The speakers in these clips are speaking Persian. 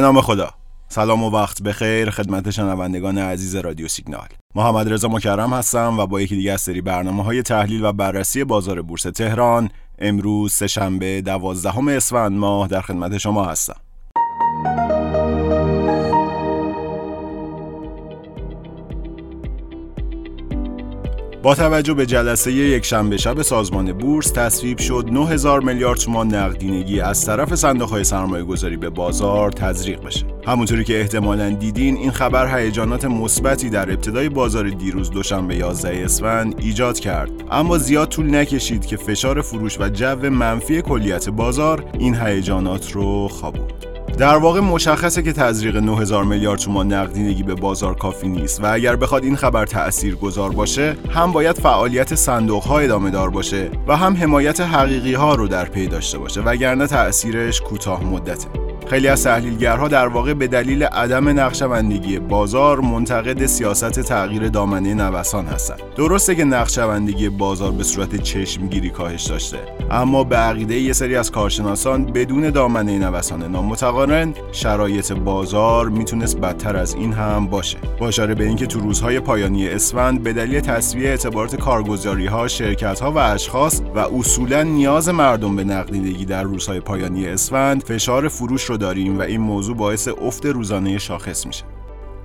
نام خدا. سلام و وقت بخیر خدمت شنوندگان عزیز رادیو سیگنال. محمد رضا مکرم هستم و با یکی دیگه از سری برنامه های تحلیل و بررسی بازار بورس تهران امروز سهشنبه دوازدهم اسفند ماه در خدمت شما هستم. با توجه به جلسه یک شنبه شب سازمان بورس تصویب شد 9000 میلیارد تومان نقدینگی از طرف صندوق های سرمایه گذاری به بازار تزریق بشه. همونطوری که احتمالا دیدین این خبر هیجانات مثبتی در ابتدای بازار دیروز دوشنبه 11 اسفند ایجاد کرد اما زیاد طول نکشید که فشار فروش و جو منفی کلیت بازار این هیجانات رو خوابوند. در واقع مشخصه که تزریق 9000 میلیارد تومان نقدینگی به بازار کافی نیست و اگر بخواد این خبر تأثیر گذار باشه هم باید فعالیت صندوق ها ادامه دار باشه و هم حمایت حقیقی ها رو در پی داشته باشه وگرنه تأثیرش کوتاه مدته. خیلی از تحلیلگرها در واقع به دلیل عدم نقشبندگی بازار منتقد سیاست تغییر دامنه نوسان هستند. درسته که نقشبندگی بازار به صورت چشمگیری کاهش داشته، اما به عقیده یه سری از کارشناسان بدون دامنه نوسان نامتقارن شرایط بازار می‌تونست بدتر از این هم باشه. با اشاره به اینکه تو روزهای پایانی اسفند به دلیل تصویه اعتبارات کارگزاری ها، شرکت ها و اشخاص و اصولا نیاز مردم به نقدینگی در روزهای پایانی اسفند فشار فروش رو داریم و این موضوع باعث افت روزانه شاخص میشه.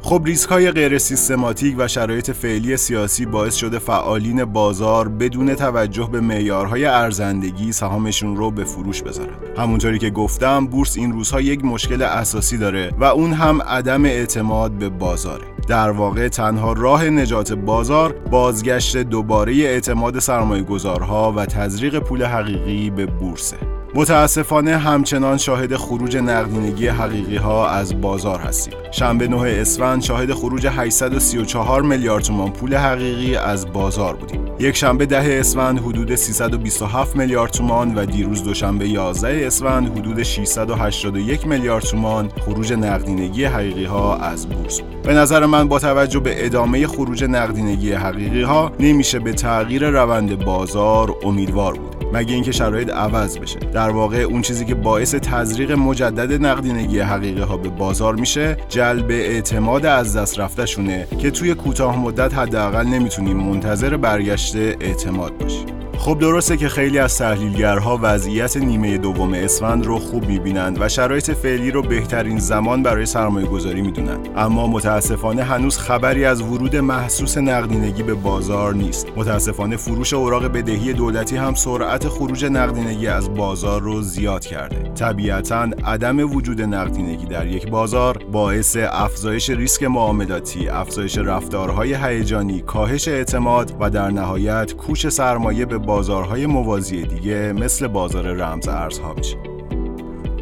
خب ریسک های غیر سیستماتیک و شرایط فعلی سیاسی باعث شده فعالین بازار بدون توجه به معیارهای ارزندگی سهامشون رو به فروش بذارن. همونطوری که گفتم بورس این روزها یک مشکل اساسی داره و اون هم عدم اعتماد به بازاره. در واقع تنها راه نجات بازار بازگشت دوباره اعتماد سرمایه گذارها و تزریق پول حقیقی به بورسه. متاسفانه همچنان شاهد خروج نقدینگی حقیقی ها از بازار هستیم. شنبه 9 اسفند شاهد خروج 834 میلیارد تومان پول حقیقی از بازار بودیم. یک شنبه 10 اسفند حدود 327 میلیارد تومان و دیروز دوشنبه 11 اسفند حدود 681 میلیارد تومان خروج نقدینگی حقیقی ها از بورس. به نظر من با توجه به ادامه خروج نقدینگی حقیقی ها نمیشه به تغییر روند بازار امیدوار بود. مگه اینکه شرایط عوض بشه. در واقع اون چیزی که باعث تزریق مجدد نقدینگی حقیقی ها به بازار میشه جلب اعتماد از دست رفته شونه که توی کوتاه مدت حداقل نمی‌تونیم منتظر برگشت اعتماد باشیم. خب درسته که خیلی از تحلیلگرها وضعیت نیمه دوم اسفند رو خوب می‌بینند و شرایط فعلی رو بهترین زمان برای سرمایه گذاری می‌دونند. اما متاسفانه هنوز خبری از ورود محسوس نقدینگی به بازار نیست. متاسفانه فروش اوراق بدهی دولتی هم سرعت خروج نقدینگی از بازار رو زیاد کرده. طبیعتا عدم وجود نقدینگی در یک بازار باعث افزایش ریسک معاملاتی افزایش رفتارهای هیجانی کاهش اعتماد و در نهایت کوش سرمایه به بازارهای موازی دیگه مثل بازار رمز ارزها میشه.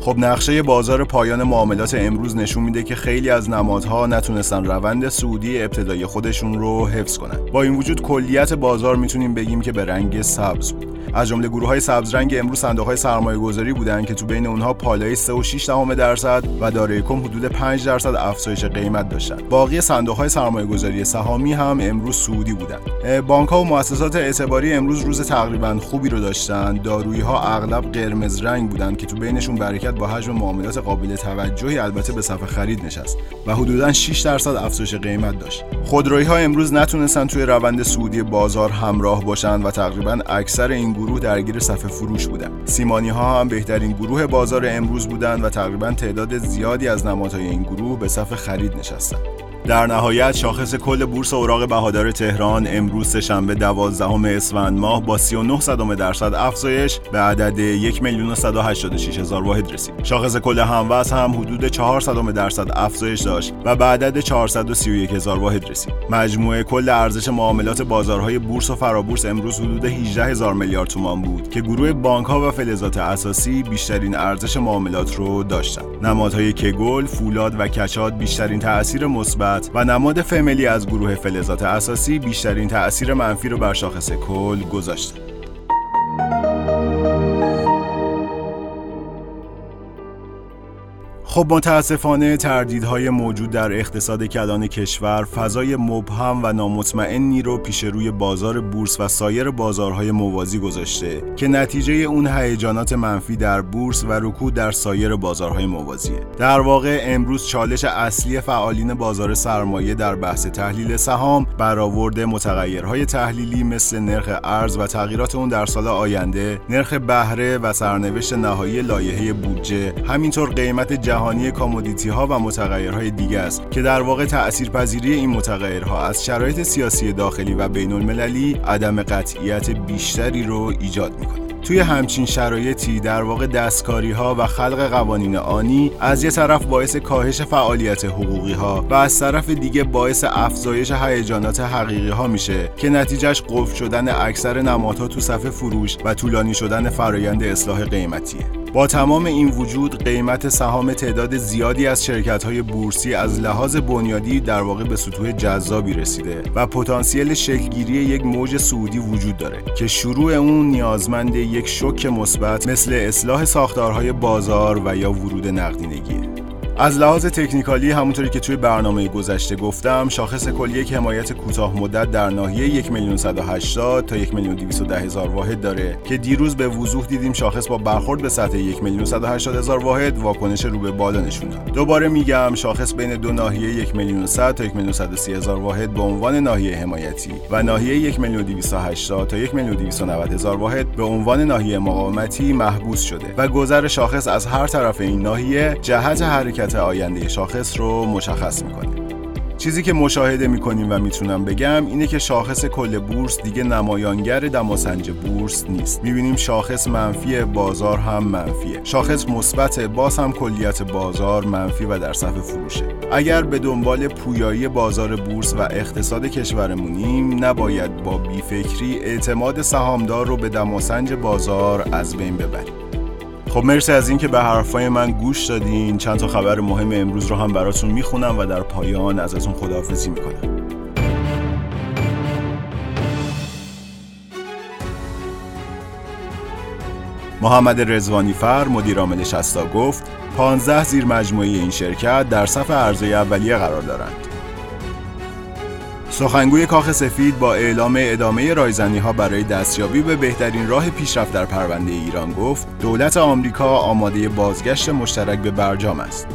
خب نقشه بازار پایان معاملات امروز نشون میده که خیلی از نمادها نتونستن روند سعودی ابتدایی خودشون رو حفظ کنن. با این وجود کلیت بازار می‌تونیم بگیم که به رنگ سبز بود. از جمله گروه های سبز رنگ امروز صندوق های سرمایه گذاری بودن که تو بین اونها پالای 3.6 دهم درصد و دارای کم حدود 5 درصد افزایش قیمت داشتن. باقی صندوق های سرمایه گذاری سهامی هم امروز سعودی بودن. بانک ها و مؤسسات اعتباری امروز روز تقریبا خوبی رو داشتن. دارویی ها اغلب قرمز رنگ بودن که تو بینشون برکت با حجم معاملات قابل توجهی البته به صفحه خرید نشست و حدودا 6 درصد افزایش قیمت داشت. خودرویی ها امروز نتونستن توی روند سعودی بازار همراه باشن و تقریبا اکثر این گروه درگیر صفحه فروش بودن. سیمانی ها هم بهترین گروه بازار امروز بودن و تقریبا تعداد زیادی از نمادهای این گروه به صف خرید نشستند در نهایت شاخص کل بورس اوراق بهادار تهران امروز شنبه 12 اسفند ماه با 39 صدم درصد افزایش به عدد 1 میلیون و 186 هزار واحد رسید. شاخص کل هموز هم حدود 4 صدم درصد افزایش داشت و به عدد 431 هزار واحد رسید. مجموعه کل ارزش معاملات بازارهای بورس و فرابورس امروز حدود 18 هزار میلیارد تومان بود که گروه بانک ها و فلزات اساسی بیشترین ارزش معاملات رو داشتند. نمادهای کگل، فولاد و کچاد بیشترین تاثیر مثبت و نماد فملی از گروه فلزات اساسی بیشترین تأثیر منفی رو بر شاخص کل گذاشته. خب متاسفانه تردیدهای موجود در اقتصاد کلان کشور فضای مبهم و نامطمئنی رو پیش روی بازار بورس و سایر بازارهای موازی گذاشته که نتیجه اون هیجانات منفی در بورس و رکود در سایر بازارهای موازیه. در واقع امروز چالش اصلی فعالین بازار سرمایه در بحث تحلیل سهام برآورد متغیرهای تحلیلی مثل نرخ ارز و تغییرات اون در سال آینده نرخ بهره و سرنوشت نهایی لایحه بودجه همینطور قیمت جهانی کامودیتی ها و متغیرهای دیگه است که در واقع تاثیرپذیری این متغیرها از شرایط سیاسی داخلی و بین المللی عدم قطعیت بیشتری رو ایجاد می‌کنه. توی همچین شرایطی در واقع دستکاری ها و خلق قوانین آنی از یه طرف باعث کاهش فعالیت حقوقی ها و از طرف دیگه باعث افزایش هیجانات حقیقی ها میشه که نتیجهش قفل شدن اکثر نمادها تو صفحه فروش و طولانی شدن فرایند اصلاح قیمتیه. با تمام این وجود قیمت سهام تعداد زیادی از شرکت های بورسی از لحاظ بنیادی در واقع به سطوح جذابی رسیده و پتانسیل شکلگیری یک موج سعودی وجود داره که شروع اون نیازمند یک شوک مثبت مثل اصلاح ساختارهای بازار و یا ورود نقدینگیه از لحاظ تکنیکالی همونطوری که توی برنامه گذشته گفتم شاخص کلی یک حمایت کوتاه مدت در ناحیه 1 میلیون تا 1 میلیون هزار واحد داره که دیروز به وضوح دیدیم شاخص با برخورد به سطح 1 میلیون هزار واحد واکنش رو به بالا نشون داد دوباره میگم شاخص بین دو ناحیه 1 میلیون تا 1 میلیون هزار واحد به عنوان ناحیه حمایتی و ناحیه 1 میلیون تا 1 میلیون هزار واحد به عنوان ناحیه مقاومتی محبوس شده و گذر شاخص از هر طرف این ناحیه جهت حرکت حرکت آینده شاخص رو مشخص می‌کنیم. چیزی که مشاهده می‌کنیم و می‌تونم بگم اینه که شاخص کل بورس دیگه نمایانگر دماسنج بورس نیست. می‌بینیم شاخص منفی بازار هم منفیه. شاخص مثبت باز هم کلیت بازار منفی و در صف فروشه. اگر به دنبال پویایی بازار بورس و اقتصاد کشورمونیم نباید با بیفکری اعتماد سهامدار رو به دماسنج بازار از بین ببریم. خب مرسی از اینکه به حرفای من گوش دادین چند تا خبر مهم امروز رو هم براتون می‌خونم و در پایان از ازتون خداحافظی می‌کنم محمد رزوانی فر مدیر عامل شستا گفت 15 زیر مجموعه این شرکت در صف عرضه اولیه قرار دارند. سخنگوی کاخ سفید با اعلام ادامه رایزنی ها برای دستیابی به بهترین راه پیشرفت در پرونده ایران گفت دولت آمریکا آماده بازگشت مشترک به برجام است.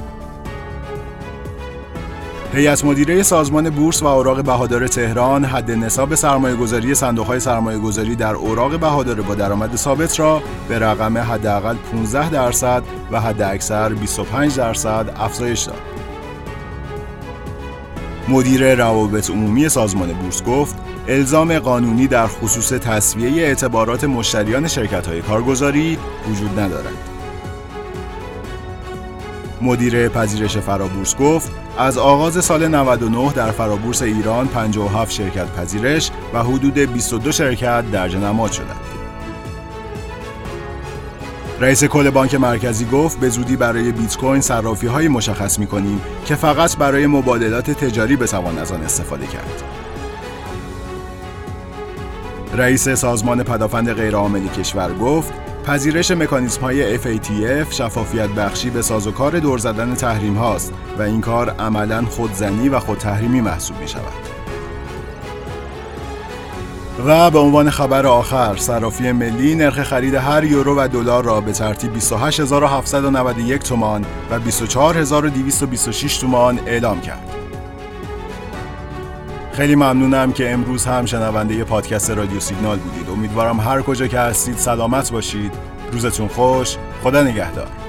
هیئت مدیره سازمان بورس و اوراق بهادار تهران حد نصاب سرمایه گذاری صندوق های سرمایه گذاری در اوراق بهادار با درآمد ثابت را به رقم حداقل 15 درصد و حد اکثر 25 درصد افزایش داد. مدیر روابط عمومی سازمان بورس گفت الزام قانونی در خصوص تصویه اعتبارات مشتریان شرکت های کارگزاری وجود ندارد. مدیر پذیرش فرابورس گفت از آغاز سال 99 در فرابورس ایران 57 شرکت پذیرش و حدود 22 شرکت درج نماد شدند. رئیس کل بانک مرکزی گفت به زودی برای بیت کوین صرافی های مشخص می کنیم که فقط برای مبادلات تجاری بتوان از آن استفاده کرد. رئیس سازمان پدافند غیرعاملی کشور گفت پذیرش مکانیزم های FATF شفافیت بخشی به سازوکار دور زدن تحریم هاست و این کار عملا خودزنی و خود تحریمی محسوب می شود. و به عنوان خبر آخر صرافی ملی نرخ خرید هر یورو و دلار را به ترتیب 28791 تومان و 24226 تومان اعلام کرد. خیلی ممنونم که امروز هم شنونده پادکست رادیو سیگنال بودید. امیدوارم هر کجا که هستید سلامت باشید. روزتون خوش. خدا نگهدار.